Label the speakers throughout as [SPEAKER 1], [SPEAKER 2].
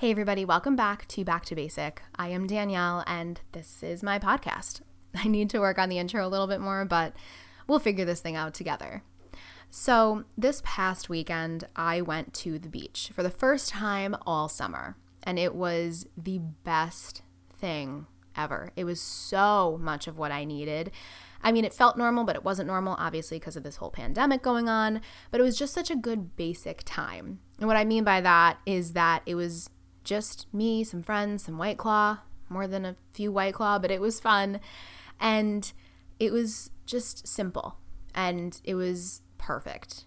[SPEAKER 1] Hey, everybody, welcome back to Back to Basic. I am Danielle, and this is my podcast. I need to work on the intro a little bit more, but we'll figure this thing out together. So, this past weekend, I went to the beach for the first time all summer, and it was the best thing ever. It was so much of what I needed. I mean, it felt normal, but it wasn't normal, obviously, because of this whole pandemic going on. But it was just such a good basic time. And what I mean by that is that it was just me, some friends, some White Claw, more than a few White Claw, but it was fun. And it was just simple and it was perfect.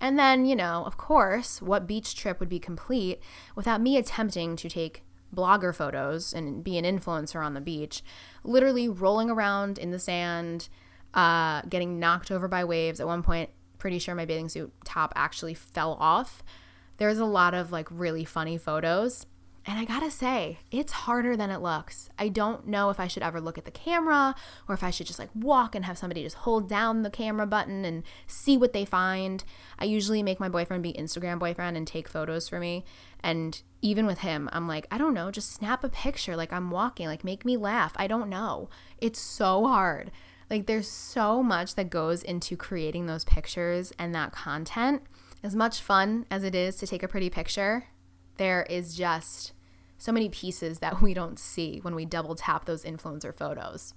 [SPEAKER 1] And then, you know, of course, what beach trip would be complete without me attempting to take blogger photos and be an influencer on the beach, literally rolling around in the sand, uh, getting knocked over by waves. At one point, pretty sure my bathing suit top actually fell off. There's a lot of like really funny photos. And I gotta say, it's harder than it looks. I don't know if I should ever look at the camera or if I should just like walk and have somebody just hold down the camera button and see what they find. I usually make my boyfriend be Instagram boyfriend and take photos for me. And even with him, I'm like, I don't know, just snap a picture like I'm walking, like make me laugh. I don't know. It's so hard. Like there's so much that goes into creating those pictures and that content. As much fun as it is to take a pretty picture, there is just so many pieces that we don't see when we double tap those influencer photos.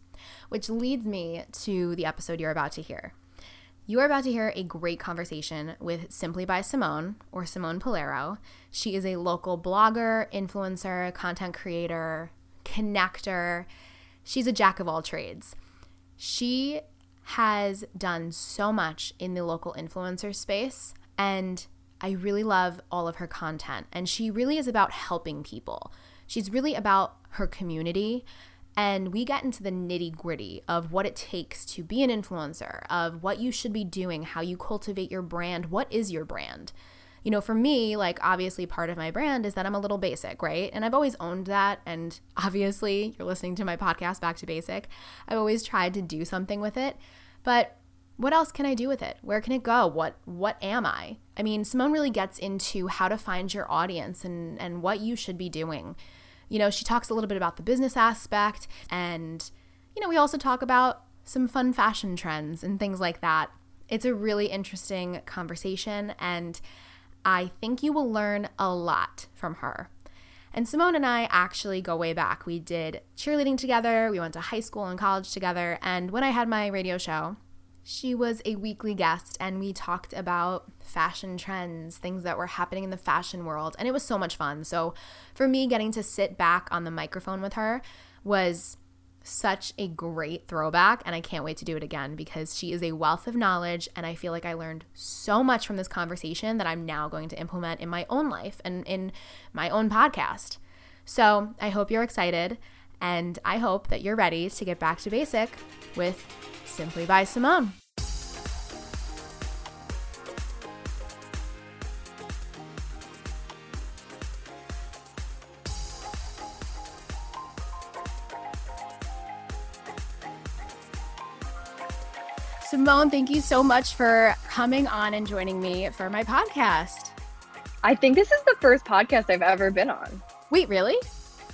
[SPEAKER 1] Which leads me to the episode you're about to hear. You are about to hear a great conversation with Simply by Simone, or Simone Polero. She is a local blogger, influencer, content creator, connector. She's a jack of all trades. She has done so much in the local influencer space, and I really love all of her content, and she really is about helping people. She's really about her community. And we get into the nitty gritty of what it takes to be an influencer, of what you should be doing, how you cultivate your brand. What is your brand? You know, for me, like obviously part of my brand is that I'm a little basic, right? And I've always owned that. And obviously, you're listening to my podcast, Back to Basic. I've always tried to do something with it. But what else can I do with it? Where can it go? What what am I? I mean, Simone really gets into how to find your audience and and what you should be doing. You know, she talks a little bit about the business aspect and you know, we also talk about some fun fashion trends and things like that. It's a really interesting conversation and I think you will learn a lot from her. And Simone and I actually go way back. We did cheerleading together, we went to high school and college together, and when I had my radio show, she was a weekly guest, and we talked about fashion trends, things that were happening in the fashion world, and it was so much fun. So, for me, getting to sit back on the microphone with her was such a great throwback, and I can't wait to do it again because she is a wealth of knowledge, and I feel like I learned so much from this conversation that I'm now going to implement in my own life and in my own podcast. So, I hope you're excited, and I hope that you're ready to get back to basic with Simply by Simone. Simone, thank you so much for coming on and joining me for my podcast.
[SPEAKER 2] I think this is the first podcast I've ever been on.
[SPEAKER 1] Wait, really?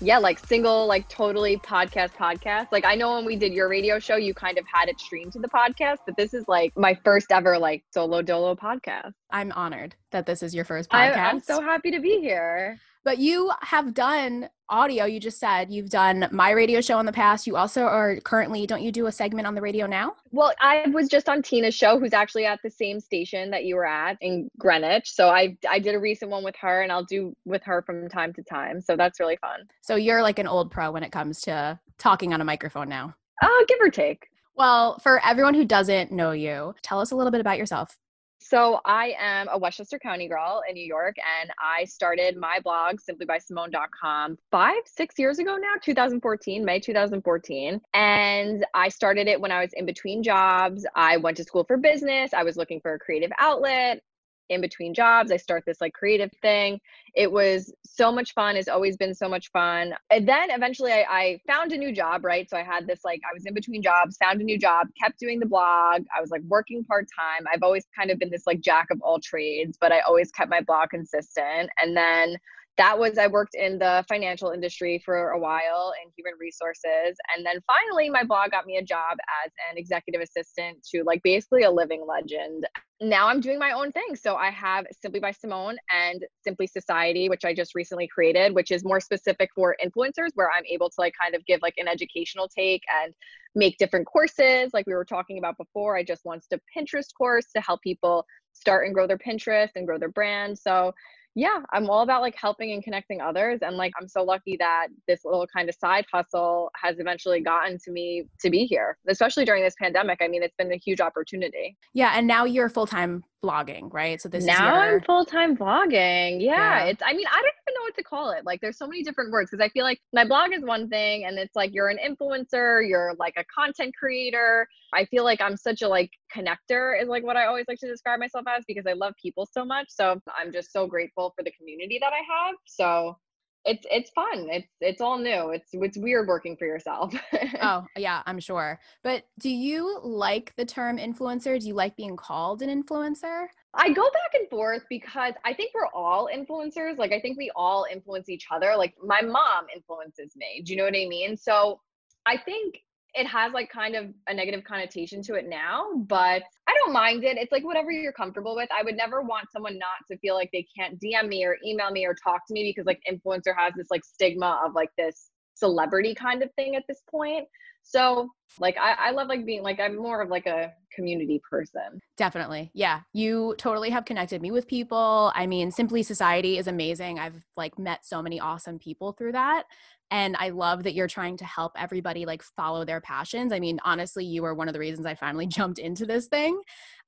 [SPEAKER 2] Yeah, like single, like totally podcast, podcast. Like I know when we did your radio show, you kind of had it streamed to the podcast, but this is like my first ever like solo dolo podcast.
[SPEAKER 1] I'm honored that this is your first podcast. I,
[SPEAKER 2] I'm so happy to be here.
[SPEAKER 1] But you have done audio. You just said you've done my radio show in the past. You also are currently, don't you do a segment on the radio now?
[SPEAKER 2] Well, I was just on Tina's show, who's actually at the same station that you were at in Greenwich. So I I did a recent one with her, and I'll do with her from time to time. So that's really fun.
[SPEAKER 1] So you're like an old pro when it comes to talking on a microphone now.
[SPEAKER 2] Uh, give or take.
[SPEAKER 1] Well, for everyone who doesn't know you, tell us a little bit about yourself.
[SPEAKER 2] So I am a Westchester County girl in New York, and I started my blog simplybysimone.com five, six years ago now, 2014, May 2014. And I started it when I was in between jobs. I went to school for business. I was looking for a creative outlet in between jobs. I start this like creative thing. It was so much fun. It's always been so much fun. And then eventually I, I, found a new job, right? So I had this like, I was in between jobs, found a new job, kept doing the blog. I was like working part time. I've always kind of been this like jack of all trades, but I always kept my blog consistent. And then that was I worked in the financial industry for a while in human resources. And then finally my blog got me a job as an executive assistant to like basically a living legend. Now I'm doing my own thing. So I have Simply by Simone and Simply Society, which I just recently created, which is more specific for influencers, where I'm able to like kind of give like an educational take and make different courses. Like we were talking about before, I just launched a Pinterest course to help people start and grow their Pinterest and grow their brand. So yeah, I'm all about like helping and connecting others. And like, I'm so lucky that this little kind of side hustle has eventually gotten to me to be here, especially during this pandemic. I mean, it's been a huge opportunity.
[SPEAKER 1] Yeah. And now you're full time blogging, right?
[SPEAKER 2] So this is now your... I'm full time vlogging. Yeah, yeah, it's. I mean, I don't even know what to call it. Like, there's so many different words because I feel like my blog is one thing, and it's like you're an influencer, you're like a content creator. I feel like I'm such a like connector is like what I always like to describe myself as because I love people so much. So I'm just so grateful for the community that I have. So it's it's fun. It's it's all new. It's it's weird working for yourself.
[SPEAKER 1] oh, yeah, I'm sure. But do you like the term influencer? Do you like being called an influencer?
[SPEAKER 2] I go back and forth because I think we're all influencers. Like I think we all influence each other. Like my mom influences me. Do you know what I mean? So I think it has like kind of a negative connotation to it now, but I don't mind it. It's like whatever you're comfortable with. I would never want someone not to feel like they can't DM me or email me or talk to me because like influencer has this like stigma of like this celebrity kind of thing at this point. So like I, I love like being like I'm more of like a community person.
[SPEAKER 1] Definitely. Yeah. You totally have connected me with people. I mean, Simply Society is amazing. I've like met so many awesome people through that and i love that you're trying to help everybody like follow their passions i mean honestly you were one of the reasons i finally jumped into this thing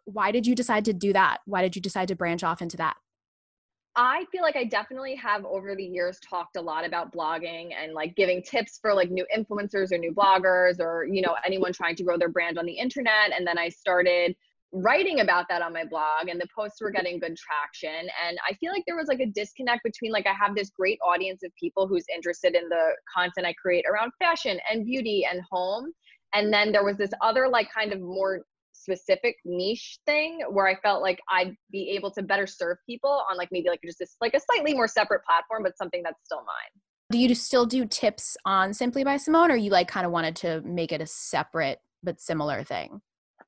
[SPEAKER 1] why did you decide to do that why did you decide to branch off into that
[SPEAKER 2] I feel like I definitely have over the years talked a lot about blogging and like giving tips for like new influencers or new bloggers or you know anyone trying to grow their brand on the internet and then I started writing about that on my blog and the posts were getting good traction and i feel like there was like a disconnect between like i have this great audience of people who's interested in the content i create around fashion and beauty and home and then there was this other like kind of more specific niche thing where i felt like i'd be able to better serve people on like maybe like just this like a slightly more separate platform but something that's still mine
[SPEAKER 1] do you still do tips on simply by simone or you like kind of wanted to make it a separate but similar thing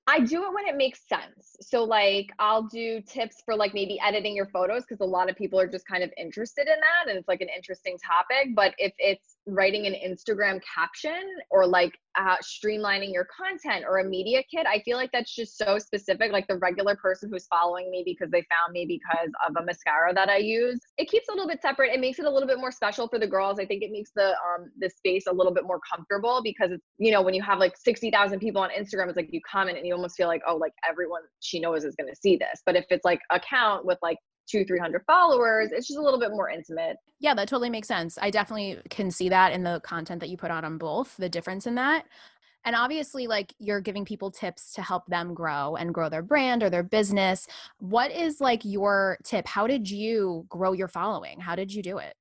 [SPEAKER 2] I do it when it makes sense. So like I'll do tips for like maybe editing your photos because a lot of people are just kind of interested in that and it's like an interesting topic. But if it's writing an Instagram caption or like uh, streamlining your content or a media kit, I feel like that's just so specific. Like the regular person who's following me because they found me because of a mascara that I use. It keeps a little bit separate. It makes it a little bit more special for the girls. I think it makes the um the space a little bit more comfortable because it's you know when you have like sixty thousand people on Instagram, it's like you comment and you almost feel like oh like everyone she knows is going to see this. But if it's like account with like two, 300 followers. It's just a little bit more intimate.
[SPEAKER 1] Yeah, that totally makes sense. I definitely can see that in the content that you put out on both, the difference in that. And obviously, like you're giving people tips to help them grow and grow their brand or their business. What is like your tip? How did you grow your following? How did you do it?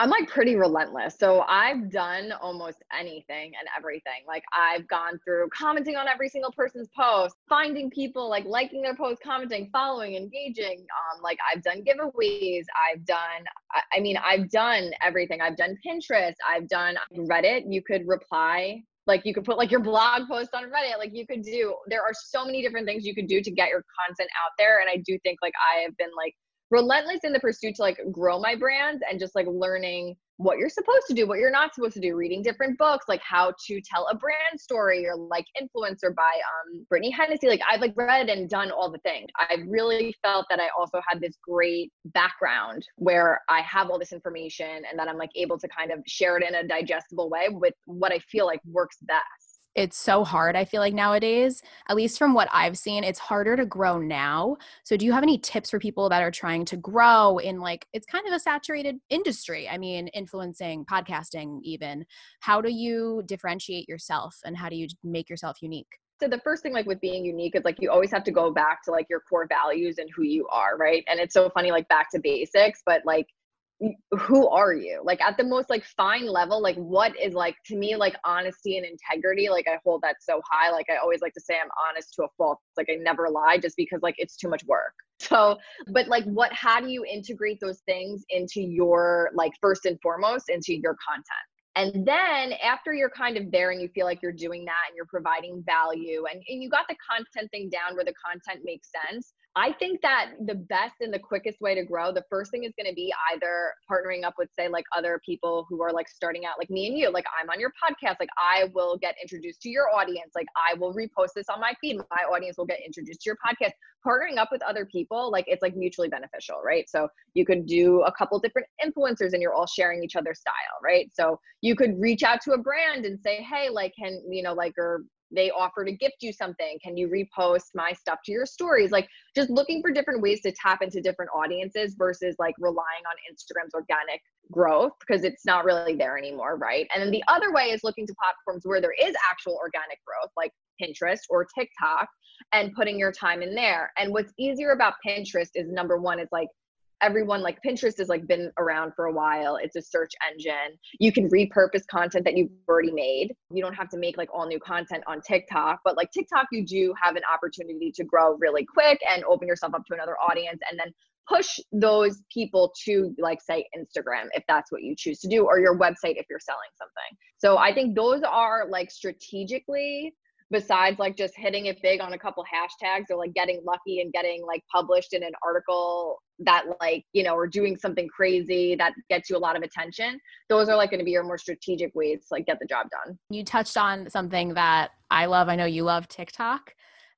[SPEAKER 2] I'm like pretty relentless. So I've done almost anything and everything. Like I've gone through commenting on every single person's post, finding people like liking their post, commenting, following, engaging. Um, like I've done giveaways. I've done, I mean, I've done everything. I've done Pinterest. I've done Reddit. You could reply like you could put like your blog post on reddit like you could do there are so many different things you could do to get your content out there and i do think like i have been like relentless in the pursuit to like grow my brand and just like learning what you're supposed to do, what you're not supposed to do, reading different books, like how to tell a brand story or like influencer by um Brittany Hennessy. Like I've like read and done all the things. I really felt that I also had this great background where I have all this information and that I'm like able to kind of share it in a digestible way with what I feel like works best
[SPEAKER 1] it's so hard i feel like nowadays at least from what i've seen it's harder to grow now. So do you have any tips for people that are trying to grow in like it's kind of a saturated industry i mean influencing podcasting even. How do you differentiate yourself and how do you make yourself unique?
[SPEAKER 2] So the first thing like with being unique is like you always have to go back to like your core values and who you are right? And it's so funny like back to basics but like who are you? Like at the most like fine level like what is like to me like honesty and integrity like i hold that so high. Like i always like to say i'm honest to a fault. Like i never lie just because like it's too much work. So but like what how do you integrate those things into your like first and foremost into your content? And then after you're kind of there and you feel like you're doing that and you're providing value and, and you got the content thing down where the content makes sense, I think that the best and the quickest way to grow, the first thing is going to be either partnering up with, say, like other people who are like starting out, like me and you. Like I'm on your podcast, like I will get introduced to your audience. Like I will repost this on my feed. My audience will get introduced to your podcast. Partnering up with other people, like it's like mutually beneficial, right? So you could do a couple different influencers and you're all sharing each other's style, right? So you could reach out to a brand and say, hey, like, can, you know, like, or they offer to gift you something. Can you repost my stuff to your stories? Like just looking for different ways to tap into different audiences versus like relying on instagram's organic growth because it's not really there anymore right? And then the other way is looking to platforms where there is actual organic growth like pinterest or tiktok and putting your time in there. And what's easier about pinterest is number one is like everyone like Pinterest has like been around for a while. It's a search engine. You can repurpose content that you've already made. You don't have to make like all new content on TikTok, but like TikTok you do have an opportunity to grow really quick and open yourself up to another audience and then push those people to like say Instagram if that's what you choose to do or your website if you're selling something. So I think those are like strategically besides like just hitting it big on a couple hashtags or like getting lucky and getting like published in an article that like you know or doing something crazy that gets you a lot of attention those are like going to be your more strategic ways to like get the job done.
[SPEAKER 1] You touched on something that i love. I know you love tiktok.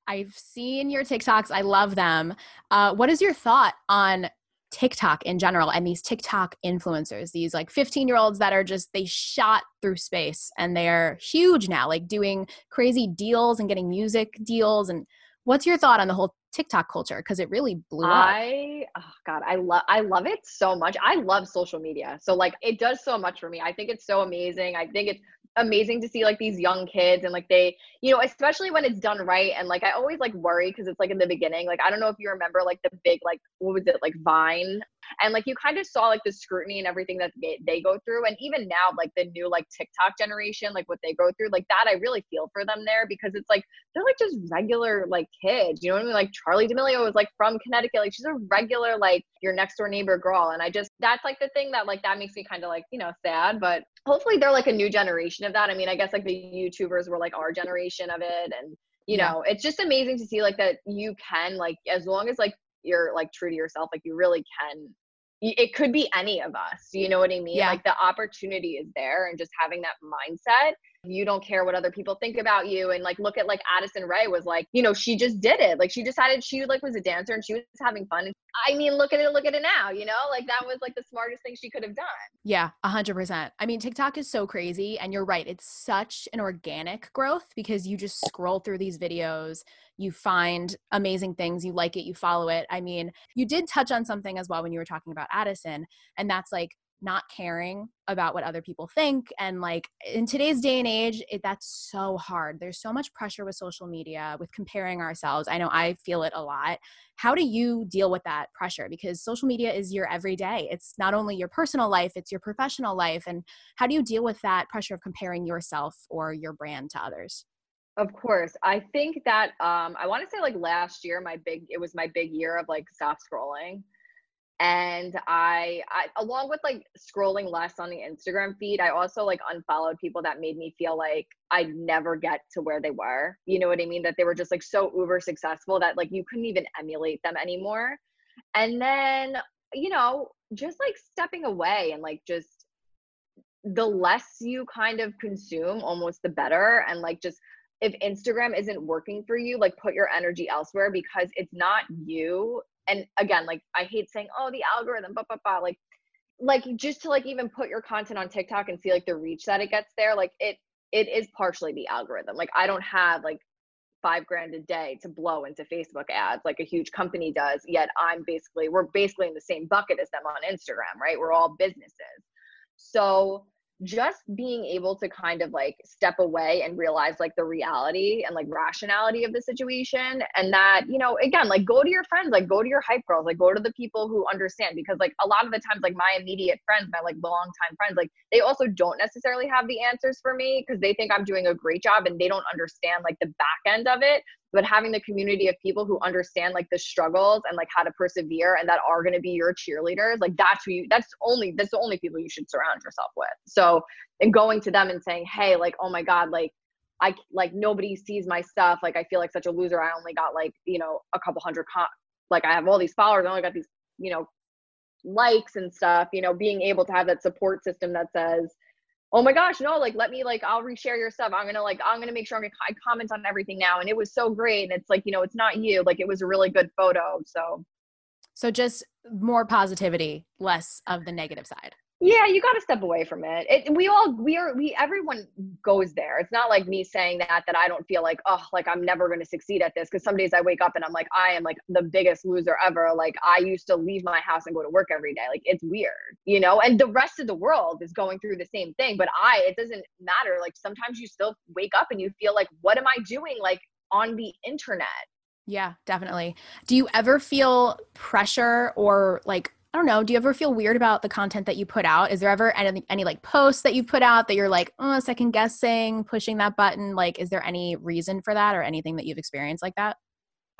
[SPEAKER 1] I've seen your tiktoks. I love them. Uh, what is your thought on TikTok in general and these TikTok influencers, these like 15 year olds that are just, they shot through space and they're huge now, like doing crazy deals and getting music deals. And what's your thought on the whole TikTok culture? Because it really blew up.
[SPEAKER 2] I, oh God, I love, I love it so much. I love social media. So like it does so much for me. I think it's so amazing. I think it's amazing to see like these young kids and like they you know especially when it's done right and like i always like worry because it's like in the beginning like i don't know if you remember like the big like what was it like vine and like you kind of saw like the scrutiny and everything that they, they go through and even now like the new like tiktok generation like what they go through like that i really feel for them there because it's like they're like just regular like kids you know what i mean like charli d'amelio was like from connecticut like she's a regular like your next door neighbor girl and i just that's like the thing that like that makes me kind of like you know sad but hopefully they're like a new generation of that i mean i guess like the youtubers were like our generation of it and you yeah. know it's just amazing to see like that you can like as long as like you're like true to yourself like you really can it could be any of us you know what i mean yeah. like the opportunity is there and just having that mindset you don't care what other people think about you and like look at like addison rae was like you know she just did it. Like she decided she like was a dancer and she was having fun. And i mean look at it look at it now you know? Like that was like the smartest thing she could have done.
[SPEAKER 1] Yeah 100% i mean tiktok is so crazy and you're right it's such an organic growth because you just scroll through these videos you find amazing things, you like it, you follow it. I mean, you did touch on something as well when you were talking about Addison, and that's like not caring about what other people think and like in today's day and age it, that's so hard. There's so much pressure with social media with comparing ourselves. I know i feel it a lot. How do you deal with that pressure? Because social media is your everyday. It's not only your personal life it's your professional life and how do you deal with that pressure of comparing yourself or your brand to others?
[SPEAKER 2] Of course. I think that um I want to say like last year my big it was my big year of like stop scrolling. And I, I along with like scrolling less on the Instagram feed, I also like unfollowed people that made me feel like I'd never get to where they were. You know what I mean? That they were just like so uber successful that like you couldn't even emulate them anymore. And then, you know, just like stepping away and like just the less you kind of consume, almost the better. And like just if Instagram isn't working for you, like put your energy elsewhere because it's not you. And again, like I hate saying, oh, the algorithm, blah, blah, blah. Like, like just to like even put your content on TikTok and see like the reach that it gets there, like it it is partially the algorithm. Like I don't have like five grand a day to blow into Facebook ads like a huge company does. Yet I'm basically we're basically in the same bucket as them on Instagram, right? We're all businesses. So just being able to kind of like step away and realize like the reality and like rationality of the situation and that you know again like go to your friends like go to your hype girls like go to the people who understand because like a lot of the times like my immediate friends my like long time friends like they also don't necessarily have the answers for me because they think i'm doing a great job and they don't understand like the back end of it but having the community of people who understand like the struggles and like how to persevere and that are going to be your cheerleaders like that's who you that's only that's the only people you should surround yourself with. So and going to them and saying hey like oh my god like i like nobody sees my stuff like i feel like such a loser i only got like you know a couple hundred like i have all these followers i only got these you know likes and stuff you know being able to have that support system that says oh my gosh, no, like let me like I'll reshare your stuff. I'm gonna like I'm gonna make sure I'm gonna I comment on everything now. And it was so great. And it's like, you know, it's not you. Like it was a really good photo. So
[SPEAKER 1] so just more positivity, less of the negative side
[SPEAKER 2] yeah you got to step away from it. it we all we are we everyone goes there. It's not like me saying that that i don't feel like oh like i'm never going to succeed at this because some days i wake up and i'm like i am like the biggest loser ever. Like i used to leave my house and go to work every day. Like it's weird you know? And the rest of the world is going through the same thing but i it doesn't matter. Like sometimes you still wake up and you feel like what am i doing? Like on the internet.
[SPEAKER 1] Yeah definitely. Do you ever feel pressure or like I don't know. Do you ever feel weird about the content that you put out? Is there ever any, any like posts that you've put out that you're like, oh, second guessing, pushing that button? Like, is there any reason for that or anything that you've experienced like that?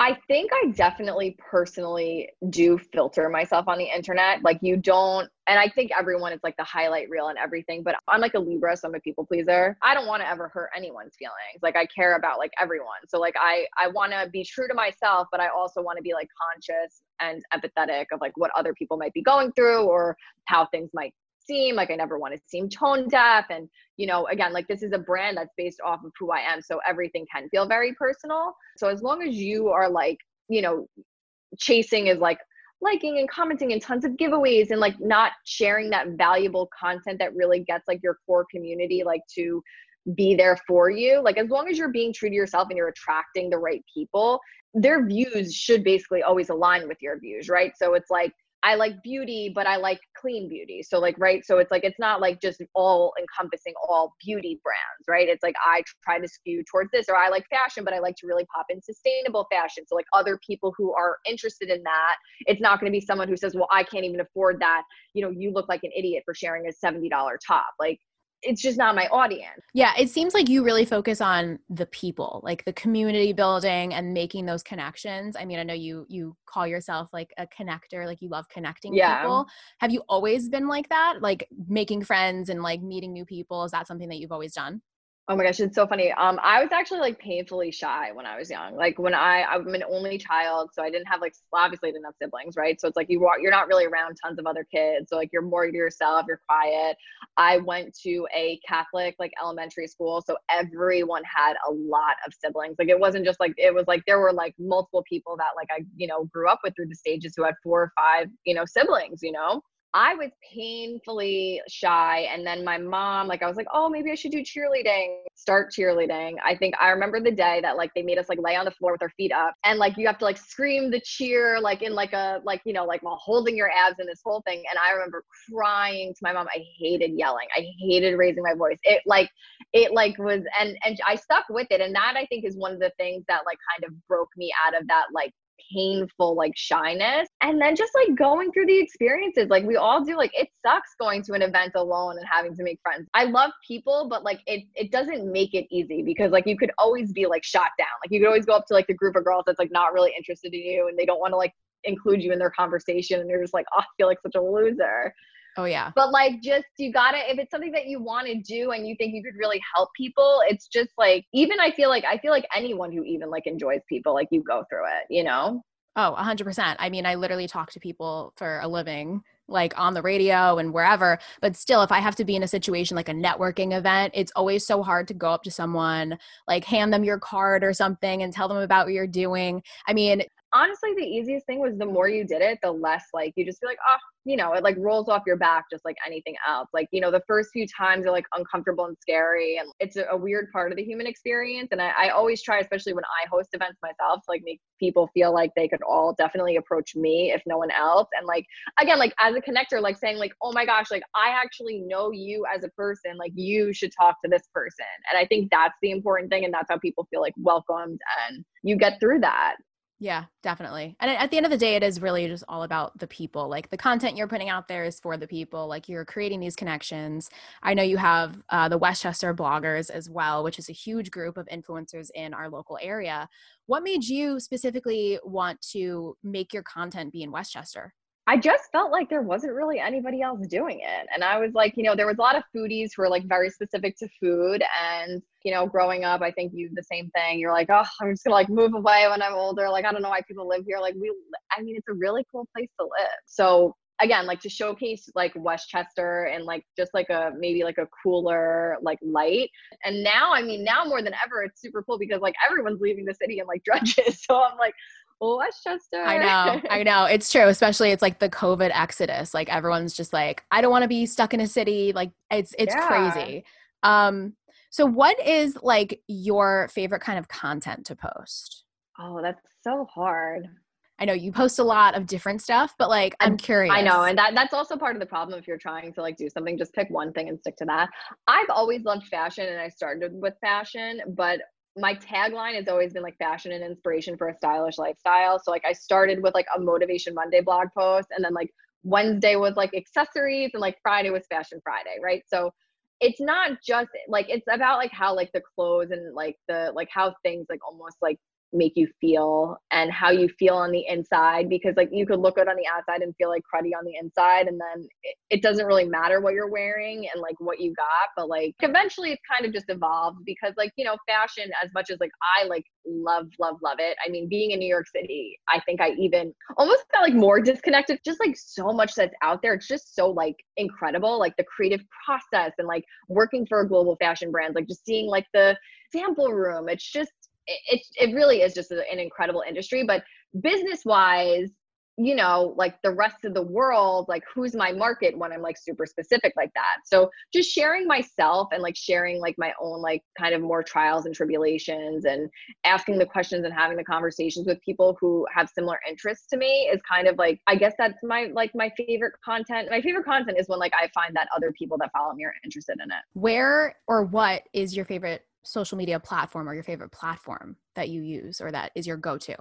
[SPEAKER 2] I think I definitely personally do filter myself on the internet. Like you don't, and I think everyone is like the highlight reel and everything, but I'm like a Libra, so I'm a people pleaser. I don't want to ever hurt anyone's feelings. Like I care about like everyone. So like I I want to be true to myself, but I also want to be like conscious and empathetic of like what other people might be going through or how things might seem like i never want to seem tone deaf and you know again like this is a brand that's based off of who i am so everything can feel very personal. So as long as you are like you know chasing is like liking and commenting and tons of giveaways and like not sharing that valuable content that really gets like your core community like to be there for you like as long as you're being true to yourself and you're attracting the right people their views should basically always align with your views right? So it's like I like beauty, but I like clean beauty. So like right, so it's like it's not like just all encompassing all beauty brands, right? It's like I try to skew towards this or I like fashion, but I like to really pop in sustainable fashion. So like other people who are interested in that, it's not going to be someone who says, "Well, I can't even afford that." You know, you look like an idiot for sharing a $70 top. Like it's just not my audience.
[SPEAKER 1] Yeah, it seems like you really focus on the people, like the community building and making those connections. I mean, I know you you call yourself like a connector, like you love connecting yeah. people. Have you always been like that? Like making friends and like meeting new people? Is that something that you've always done?
[SPEAKER 2] Oh my gosh, it's so funny. Um, I was actually like painfully shy when I was young. Like when I I'm an only child, so I didn't have like obviously I didn't have siblings, right? So it's like you walk, you're not really around tons of other kids, so like you're more to yourself, you're quiet. I went to a Catholic like elementary school, so everyone had a lot of siblings. Like it wasn't just like it was like there were like multiple people that like I you know grew up with through the stages who had four or five you know siblings, you know. I was painfully shy. And then my mom, like, I was like, oh, maybe I should do cheerleading, start cheerleading. I think I remember the day that, like, they made us, like, lay on the floor with our feet up. And, like, you have to, like, scream the cheer, like, in, like, a, like, you know, like, while holding your abs and this whole thing. And I remember crying to my mom. I hated yelling. I hated raising my voice. It, like, it, like, was, and, and I stuck with it. And that, I think, is one of the things that, like, kind of broke me out of that, like, painful like shyness and then just like going through the experiences like we all do like it sucks going to an event alone and having to make friends. I love people but like it it doesn't make it easy because like you could always be like shot down. Like you could always go up to like the group of girls that's like not really interested in you and they don't want to like include you in their conversation and you're just like oh, i feel like such a loser
[SPEAKER 1] Oh yeah.
[SPEAKER 2] But like just you got to if it's something that you want to do and you think you could really help people, it's just like even I feel like I feel like anyone who even like enjoys people like you go through it, you know?
[SPEAKER 1] Oh, 100%. I mean, I literally talk to people for a living like on the radio and wherever. But still, if I have to be in a situation like a networking event, it's always so hard to go up to someone, like hand them your card or something and tell them about what you're doing. I mean,
[SPEAKER 2] honestly, the easiest thing was the more you did it, the less like you just feel like, oh, you know, it like rolls off your back just like anything else. Like, you know, the first few times are like uncomfortable and scary and it's a, a weird part of the human experience. And I, I, always try, especially when I host events myself, to like make people feel like they could all definitely approach me if no one else. And like, again, like as a connector, like saying like, oh my gosh, like I actually know you as a person, like you should talk to this person. And I think that's the important thing. And that's how people feel like welcomed and you get through that.
[SPEAKER 1] Yeah, definitely. And at the end of the day, it is really just all about the people. Like the content you're putting out there is for the people. Like you're creating these connections. I know you have uh, the Westchester bloggers as well, which is a huge group of influencers in our local area. What made you specifically want to make your content be in Westchester?
[SPEAKER 2] I just felt like there wasn't really anybody else doing it. And I was like, you know, there was a lot of foodies who were like very specific to food. And, you know, growing up, I think you the same thing. You're like, oh, I'm just gonna like move away when I'm older. Like, I don't know why people live here. Like, we, I mean, it's a really cool place to live. So again, like to showcase like Westchester and like just like a maybe like a cooler like light. And now, I mean, now more than ever, it's super cool because like everyone's leaving the city in like drudges. So I'm like, Westchester.
[SPEAKER 1] I know, I know. It's true. Especially it's like the COVID exodus. Like everyone's just like, I don't want to be stuck in a city. Like it's it's yeah. crazy. Um, so what is like your favorite kind of content to post?
[SPEAKER 2] Oh, that's so hard.
[SPEAKER 1] I know you post a lot of different stuff, but like I'm curious.
[SPEAKER 2] I know, and that that's also part of the problem if you're trying to like do something, just pick one thing and stick to that. I've always loved fashion and I started with fashion, but my tagline has always been like fashion and inspiration for a stylish lifestyle. So like I started with like a motivation Monday blog post and then like Wednesday was like accessories and like Friday was fashion Friday, right? So it's not just like it's about like how like the clothes and like the like how things like almost like make you feel and how you feel on the inside because like you could look good on the outside and feel like cruddy on the inside and then it, it, doesn't really matter what you're wearing and like what you got but like eventually it's kind of just evolved because like you know fashion as much as like I like love love love it I mean being in New York City I think I even almost felt like more disconnected just like so much that's out there it's just so like incredible like the creative process and like working for a global fashion brand like just seeing like the sample room it's just it, it really is just an incredible industry but business wise you know like the rest of the world like who's my market when i'm like super specific like that? So just sharing myself and like sharing like my own like kind of more trials and tribulations and asking the questions and having the conversations with people who have similar interests to me is kind of like i guess that's my like my favorite content. My favorite content is when like i find that other people that follow me are interested in it.
[SPEAKER 1] Where or what is your favorite social media platform or your favorite platform that you use or that is your go-to?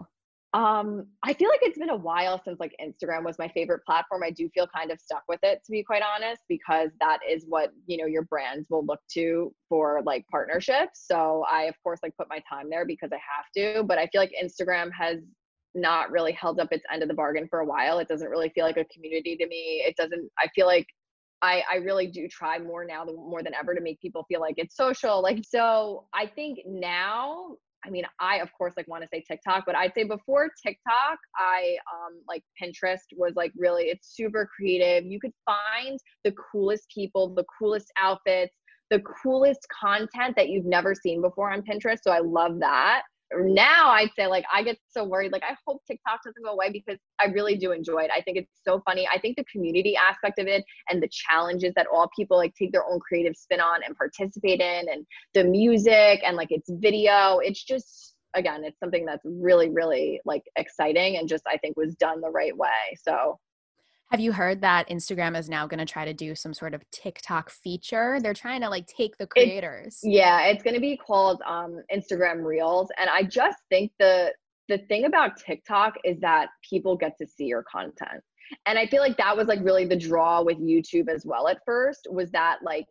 [SPEAKER 2] Um, I feel like it's been a while since like Instagram was my favorite platform. I do feel kind of stuck with it to be quite honest, because that is what, you know, your brands will look to for like partnerships. So I of course like put my time there because I have to, but I feel like Instagram has not really held up its end of the bargain for a while. It doesn't really feel like a community to me. It doesn't I feel like I, I really do try more now than more than ever to make people feel like it's social. Like so I think now I mean, I of course like want to say TikTok, but I'd say before TikTok, I um like Pinterest was like really it's super creative. You could find the coolest people, the coolest outfits, the coolest content that you've never seen before on Pinterest. So I love that now I'd say like I get so worried. Like I hope TikTok doesn't go away because I really do enjoy it. I think it's so funny. I think the community aspect of it and the challenges that all people like take their own creative spin on and participate in and the music and like its video. It's just again, it's something that's really, really like exciting and just I think was done the right way. So
[SPEAKER 1] have you heard that Instagram is now going to try to do some sort of TikTok feature? They're trying to like take the creators.
[SPEAKER 2] yeah, it's going to be called um, Instagram Reels, and I just think the the thing about TikTok is that people get to see your content, and I feel like that was like really the draw with YouTube as well. At first, was that like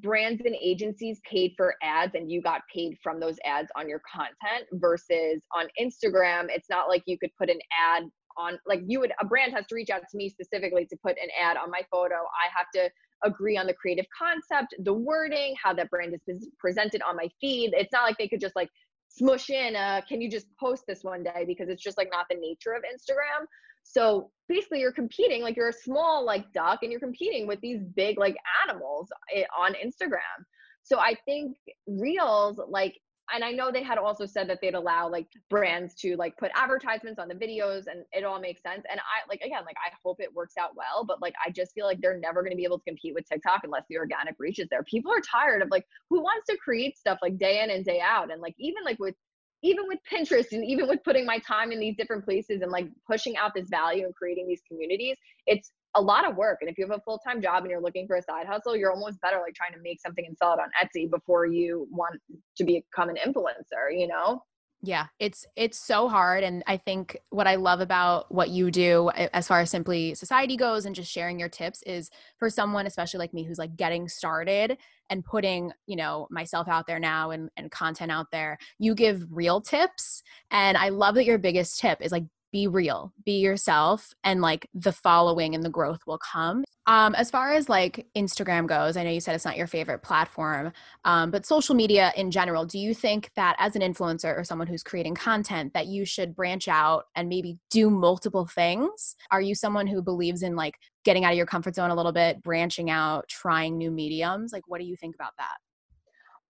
[SPEAKER 2] brands and agencies paid for ads and you got paid from those ads on your content versus on Instagram it's not like you could put an ad on like you would a brand has to reach out to me specifically to put an ad on my photo. I have to agree on the creative concept the wording how that brand is presented on my feed. It's not like they could just like smush in uh can you just post this one day? because it's just like not the nature of instagram. So basically you're competing like you're a small like duck and you're competing with these big like animals eh, on instagram. So i think reels like and I know they had also said that they'd allow like brands to like put advertisements on the videos and it all makes sense. And I like again, like I hope it works out well, but like I just feel like they're never gonna be able to compete with TikTok unless the organic reach is there. People are tired of like who wants to create stuff like day in and day out. And like even like with even with Pinterest and even with putting my time in these different places and like pushing out this value and creating these communities, it's a lot of work. And if you have a full time job and you're looking for a side hustle, you're almost better like trying to make something and sell it on Etsy before you want to become an influencer, you know?
[SPEAKER 1] Yeah, it's it's so hard and I think what I love about what you do as far as simply society goes and just sharing your tips is for someone especially like me who's like getting started and putting, you know, myself out there now and and content out there. You give real tips and I love that your biggest tip is like be real, be yourself, and like the following and the growth will come. Um, as far as like Instagram goes, I know you said it's not your favorite platform, um, but social media in general, do you think that as an influencer or someone who's creating content that you should branch out and maybe do multiple things? Are you someone who believes in like getting out of your comfort zone a little bit, branching out, trying new mediums? Like, what do you think about that?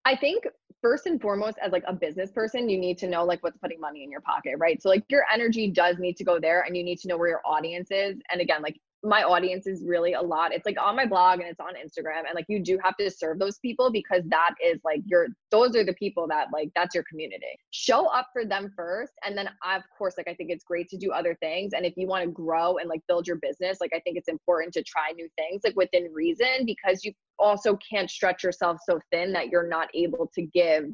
[SPEAKER 2] I think first and foremost as like a business person you need to know like what's putting money in your pocket right so like your energy does need to go there and you need to know where your audience is and again like my audience is really a lot. It's like on my blog and it's on Instagram. And like you do have to serve those people because that is like your those are the people that like that's your community. Show up for them first. And then of course, like I think it's great to do other things. And if you want to grow and like build your business, like I think it's important to try new things like within reason because you also can't stretch yourself so thin that you're not able to give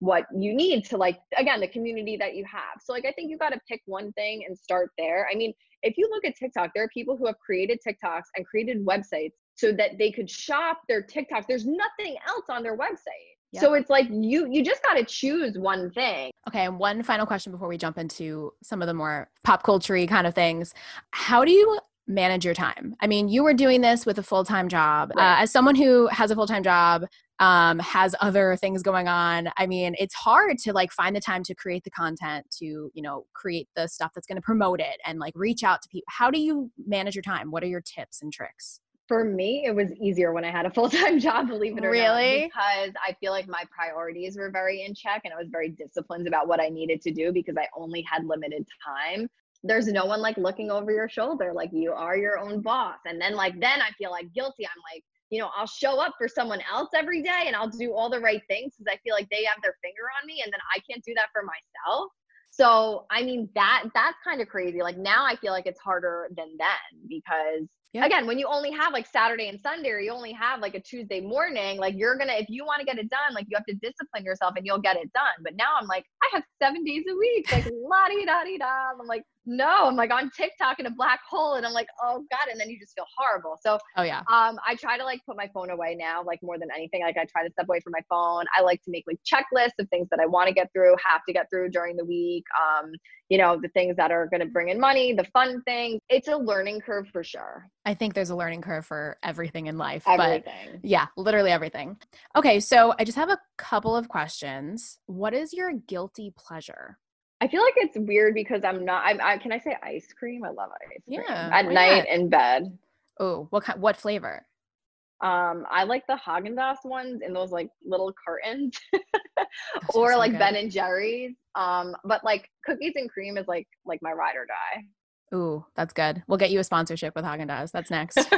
[SPEAKER 2] what you need to like again the community that you have. So like i think you got to pick one thing and start there. I mean if you look at tiktok there are people who have created tiktoks and created websites so that they could shop their tiktok. There's nothing else on their website. Yep. so it's like you you just got to choose one thing.
[SPEAKER 1] Okay and one final question before we jump into some of the more pop culture kind of things. How do you manage your time. I mean, you were doing this with a full time job. Right. Uh, as someone who has a full time job, um, has other things going on. I mean, it's hard to like find the time to create the content, to, you know, create the stuff that's going to promote it and like reach out to people. How do you manage your time? What are your tips and tricks?
[SPEAKER 2] For me, it was easier when I had a full time job, believe it or really? not. Because I feel like my priorities were very in check and I was very disciplined about what I needed to do because I only had limited time there's no one like looking over your shoulder like you are your own boss and then like then i feel like guilty i'm like you know, I'll show up for someone else every day and I'll do all the right things because I feel like they have their finger on me and then I can't do that for myself. So, I mean, that that's kind of crazy. Like now I feel like it's harder than then because yeah. again, when you only have like Saturday and Sunday or you only have like a Tuesday morning, like you're to if you want to get it done, like you have to discipline yourself and you'll get it done. But now I'm like, I have 7 days a week, like la di da di da. I'm like, no, I'm like on TikTok in a black hole and I'm like, oh God. And then you just feel horrible. So,
[SPEAKER 1] oh yeah.
[SPEAKER 2] Um, I try to like put my phone away now, like more than anything. Like I try to step away from my phone. I like to make like checklists of things that I want to get through, have to get through during the week. Um, you know, the things that are to bring in money, the fun things. It's a learning curve for sure.
[SPEAKER 1] I think there's a learning curve for everything in life.
[SPEAKER 2] Everything.
[SPEAKER 1] But yeah, literally everything. Okay. So I just have a couple of questions. What is your guilty pleasure?
[SPEAKER 2] I feel like it's weird because I'm not. I'm, I can I say ice cream? I love ice cream. Yeah. At night in bed.
[SPEAKER 1] Oh, what kind? What flavor?
[SPEAKER 2] Um, I like the Haagen Dazs ones in those like little cartons, or so like good. Ben and Jerry's. Um, but like cookies and cream is like like my ride or die.
[SPEAKER 1] Ooh, that's good. We'll get you a sponsorship with Haagen Dazs. That's next.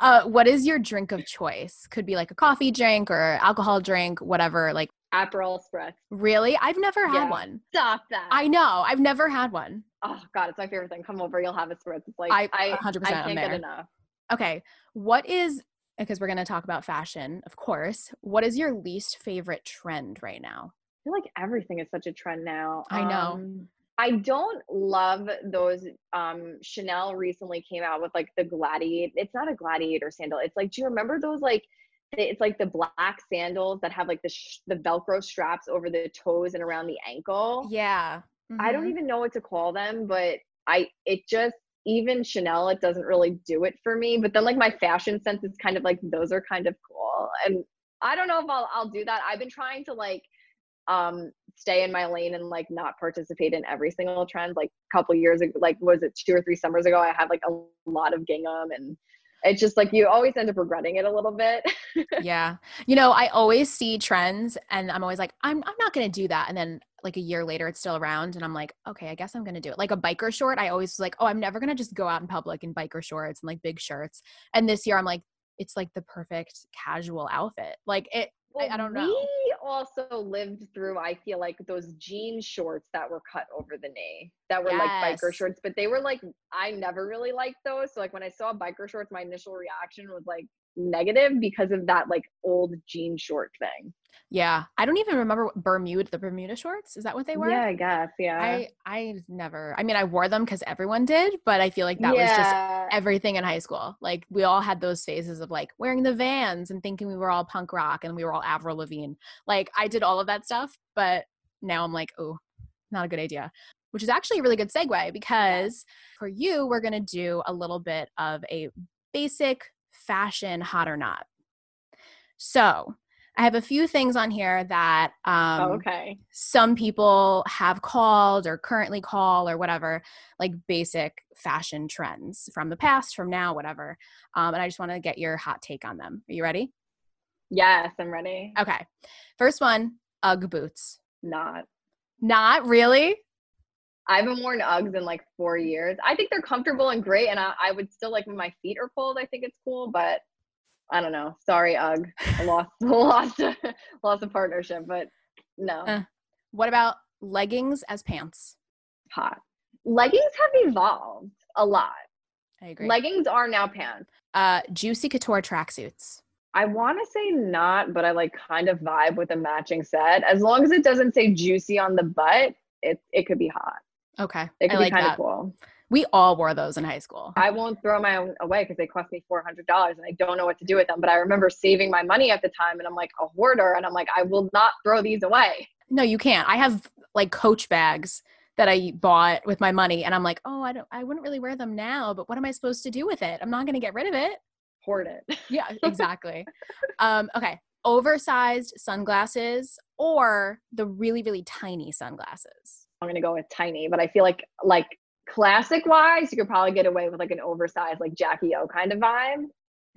[SPEAKER 1] uh, what is your drink of choice? Could be like a coffee drink or alcohol drink, whatever. Like
[SPEAKER 2] Aperol Spritz.
[SPEAKER 1] Really? I've never had yeah. one.
[SPEAKER 2] Stop that.
[SPEAKER 1] I know. I've never had one.
[SPEAKER 2] Oh God, it's my favorite thing. Come over, you'll have a Spritz. It's like I, I 100% I can't get enough.
[SPEAKER 1] Okay, what is because we're going to talk about fashion, of course. What is your least favorite trend right now?
[SPEAKER 2] I feel like everything is such a trend now.
[SPEAKER 1] I know. Um,
[SPEAKER 2] I don't love those. Um, Chanel recently came out with like the gladiator. It's not a gladiator sandal. It's like, do you remember those like it's like the black sandals that have like the sh- the velcro straps over the toes and around the ankle
[SPEAKER 1] yeah
[SPEAKER 2] mm-hmm. i don't mm-hmm. even know what to call them but i it just even chanel it doesn't really do it for me but then like my fashion sense is kind of like those are kind of cool and i don't know if i'll, I'll do that i've been trying to like um stay in my lane and like not participate in every single trend like a couple years ago like was it two or three summers ago i had like a lot of gingham and it's just like you always end up regretting it a little bit.
[SPEAKER 1] yeah. You know, I always see trends and I'm always like, I'm I'm not gonna do that. And then like a year later it's still around and I'm like, okay, I guess I'm gonna do it. Like a biker short, I always was like, oh, I'm never gonna just go out in public in biker shorts and like big shirts. And this year I'm like, it's like the perfect casual outfit. Like it well, I, I, don't know.
[SPEAKER 2] We also lived through, I feel like those jean shorts that were cut over the knee that were yes. like biker shorts, but they were like, I never really liked those. So like when I saw biker shorts, my initial reaction was like negative because of that like old jean short thing.
[SPEAKER 1] Yeah. I don't even remember what Bermuda the Bermuda shorts. Is that what they were?
[SPEAKER 2] Yeah, I guess. Yeah.
[SPEAKER 1] I I never I mean I wore them because everyone did, but I feel like that yeah. was just everything in high school. Like we all had those phases of like wearing the vans and thinking we were all punk rock and we were all Avril Lavigne. Like I did all of that stuff, but now I'm like, oh, not a good idea. Which is actually a really good segue because for you, we're gonna do a little bit of a basic fashion hot or not. So I have a few things on here that
[SPEAKER 2] oh, um, okay.
[SPEAKER 1] some people have called or currently call or whatever, like basic fashion trends from the past, from now, whatever. Um, and I just want to get your hot take on them. Are you ready?
[SPEAKER 2] Yes, I'm ready.
[SPEAKER 1] Okay. First one Ugg boots.
[SPEAKER 2] Not.
[SPEAKER 1] Not really?
[SPEAKER 2] I haven't worn Uggs in like four years. I think they're comfortable and great, and I, I would still like when my feet are cold. I think it's cool, but I don't know. Sorry, Ugg. I lost lost lost a partnership, but no. Uh,
[SPEAKER 1] what about leggings as pants?
[SPEAKER 2] Hot. Leggings have evolved a lot.
[SPEAKER 1] I agree.
[SPEAKER 2] Leggings are now pants.
[SPEAKER 1] Uh, juicy couture tracksuits.
[SPEAKER 2] I want to say not, but I like kind of vibe with a matching set. As long as it doesn't say juicy on the butt, it it could be hot.
[SPEAKER 1] Okay.
[SPEAKER 2] It could I be like kind of cool.
[SPEAKER 1] We all wore those in high school.
[SPEAKER 2] I won't throw my own away because they cost me $400 and I don't know what to do with them. But I remember saving my money at the time and I'm like a hoarder and I'm like, I will not throw these away.
[SPEAKER 1] No, you can't. I have like coach bags that I bought with my money and I'm like, oh, I don't, I wouldn't really wear them now, but what am I supposed to do with it? I'm not going to get rid of it.
[SPEAKER 2] Hoard it.
[SPEAKER 1] yeah, exactly. um, okay. Oversized sunglasses or the really, really tiny sunglasses.
[SPEAKER 2] I'm gonna go with tiny, but I feel like like classic wise, you could probably get away with like an oversized, like Jackie O kind of vibe.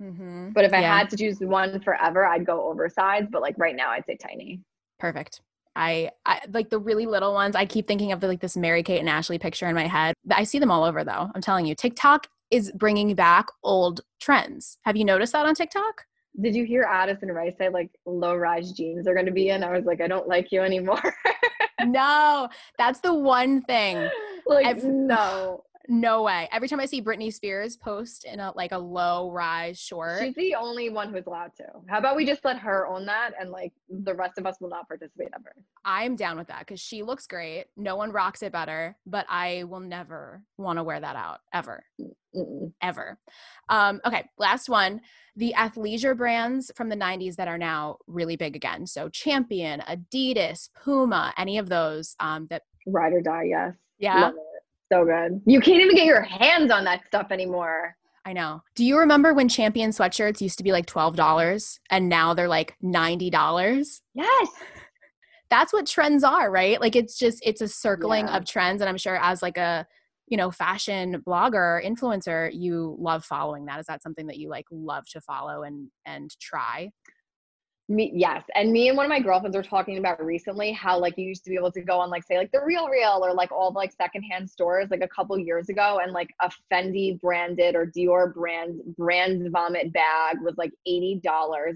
[SPEAKER 2] Mm-hmm. But if I yeah. had to choose one forever, I'd go oversized. But like right now, I'd say tiny.
[SPEAKER 1] Perfect. I, I like the really little ones. I keep thinking of the, like this Mary Kate and Ashley picture in my head. I see them all over though. I'm telling you, TikTok is bringing back old trends. Have you noticed that on TikTok?
[SPEAKER 2] Did you hear Addison Rae say like low rise jeans are going to be in? I was like, I don't like you anymore.
[SPEAKER 1] no, that's the one thing.
[SPEAKER 2] Like I've, no.
[SPEAKER 1] No way. Every time I see Britney Spears post in a like a low rise short.
[SPEAKER 2] She's the only one who's allowed to. How about we just let her own that and like the rest of us will not participate ever.
[SPEAKER 1] I'm down with that because she looks great. No one rocks it better, but I will never want to wear that out ever. Mm-mm. Ever. Um, okay, last one. The athleisure brands from the 90s that are now really big again. So Champion, Adidas, Puma, any of those um, that
[SPEAKER 2] ride or die, yes.
[SPEAKER 1] Yeah.
[SPEAKER 2] So good. You can't even get your hands on that stuff anymore.
[SPEAKER 1] I know. Do you remember when champion sweatshirts used to be like $12 and now they're like $90?
[SPEAKER 2] Yes.
[SPEAKER 1] That's what trends are, right? Like it's just it's a circling yeah. of trends and I'm sure as like a, you know, fashion blogger, influencer, you love following that. Is that something that you like love to follow and and try?
[SPEAKER 2] Me, yes. And me and one of my girlfriends were talking about recently how like you used to be able to go on like say like the Real Real or like all the like secondhand stores like a couple years ago and like a Fendi branded or Dior brand brand vomit bag was like $80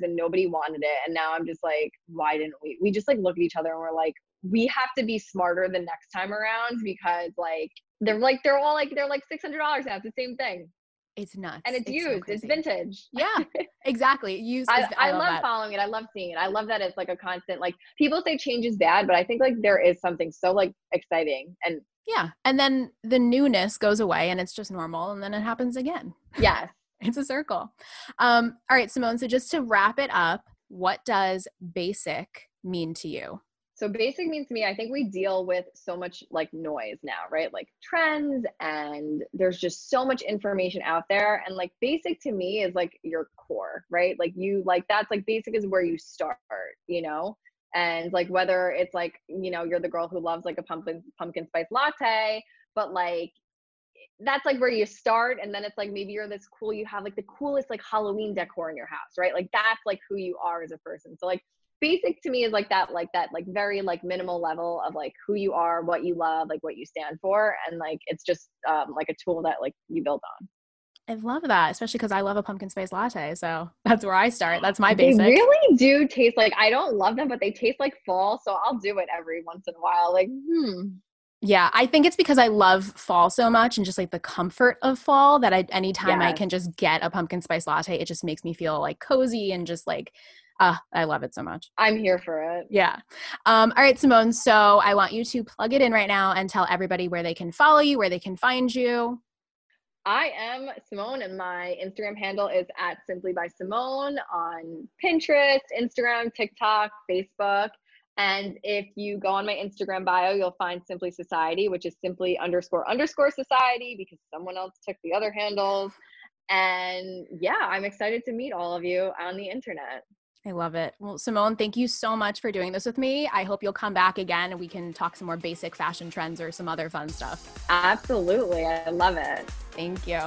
[SPEAKER 2] and nobody wanted it. And now I'm just like, why didn't we? We just like look at each other and we're like, we have to be smarter the next time around because like they're like they're all like they're like $600 now. It's the same thing.
[SPEAKER 1] It's nuts.
[SPEAKER 2] And it's, it's used. So it's vintage.
[SPEAKER 1] Yeah, exactly. Used.
[SPEAKER 2] I,
[SPEAKER 1] I,
[SPEAKER 2] I, love, love following it. I love seeing it. I love that it's like a constant. Like people say change is bad, but I think like there is something so like exciting and.
[SPEAKER 1] Yeah, and then the newness goes away, and it's just normal, and then it happens again.
[SPEAKER 2] Yes,
[SPEAKER 1] it's a circle. Um, all right, Simone. So just to wrap it up, what does basic mean to you?
[SPEAKER 2] So basic means to me, I think we deal with so much like noise now, right? Like trends and there's just so much information out there. And like basic to me is like your core, right? Like you like that's like basic is where you start, you know? And like whether it's like, you know, you're the girl who loves like a pumpkin pumpkin spice latte, but like that's like where you start and then it's like maybe you're this cool you have like the coolest like halloween decor in your house right like that's like who you are as a person so like basic to me is like that like that like very like minimal level of like who you are what you love like what you stand for and like it's just um, like a tool that like you build on
[SPEAKER 1] I love that, especially because I love a pumpkin spice latte. So that's where I start. That's my basic.
[SPEAKER 2] They really do taste like I don't love them, but they taste like fall. So I'll do it every once in a while. Like, hmm,
[SPEAKER 1] yeah, I think it's because I love fall so much and just like the comfort of fall that I anytime yes. I can just get a pumpkin spice latte, it just makes me feel like cozy and just like uh, I love it so much.
[SPEAKER 2] I'm here for it.
[SPEAKER 1] Yeah. Um, all right, Simone. So I want you to plug it in right now and tell everybody where they can follow you, where they can find you.
[SPEAKER 2] I am Simone, and my Instagram handle is at Simply by Simone on Pinterest, Instagram, TikTok, Facebook. And if you go on my Instagram bio, you'll find Simply Society, which is simply underscore underscore society because someone else took the other handles. And yeah, I'm excited to meet all of you on the internet.
[SPEAKER 1] I love it. Well, Simone, thank you so much for doing this with me. I hope you'll come back again and we can talk some more basic fashion trends or some other fun stuff.
[SPEAKER 2] Absolutely. I love it.
[SPEAKER 1] Thank you.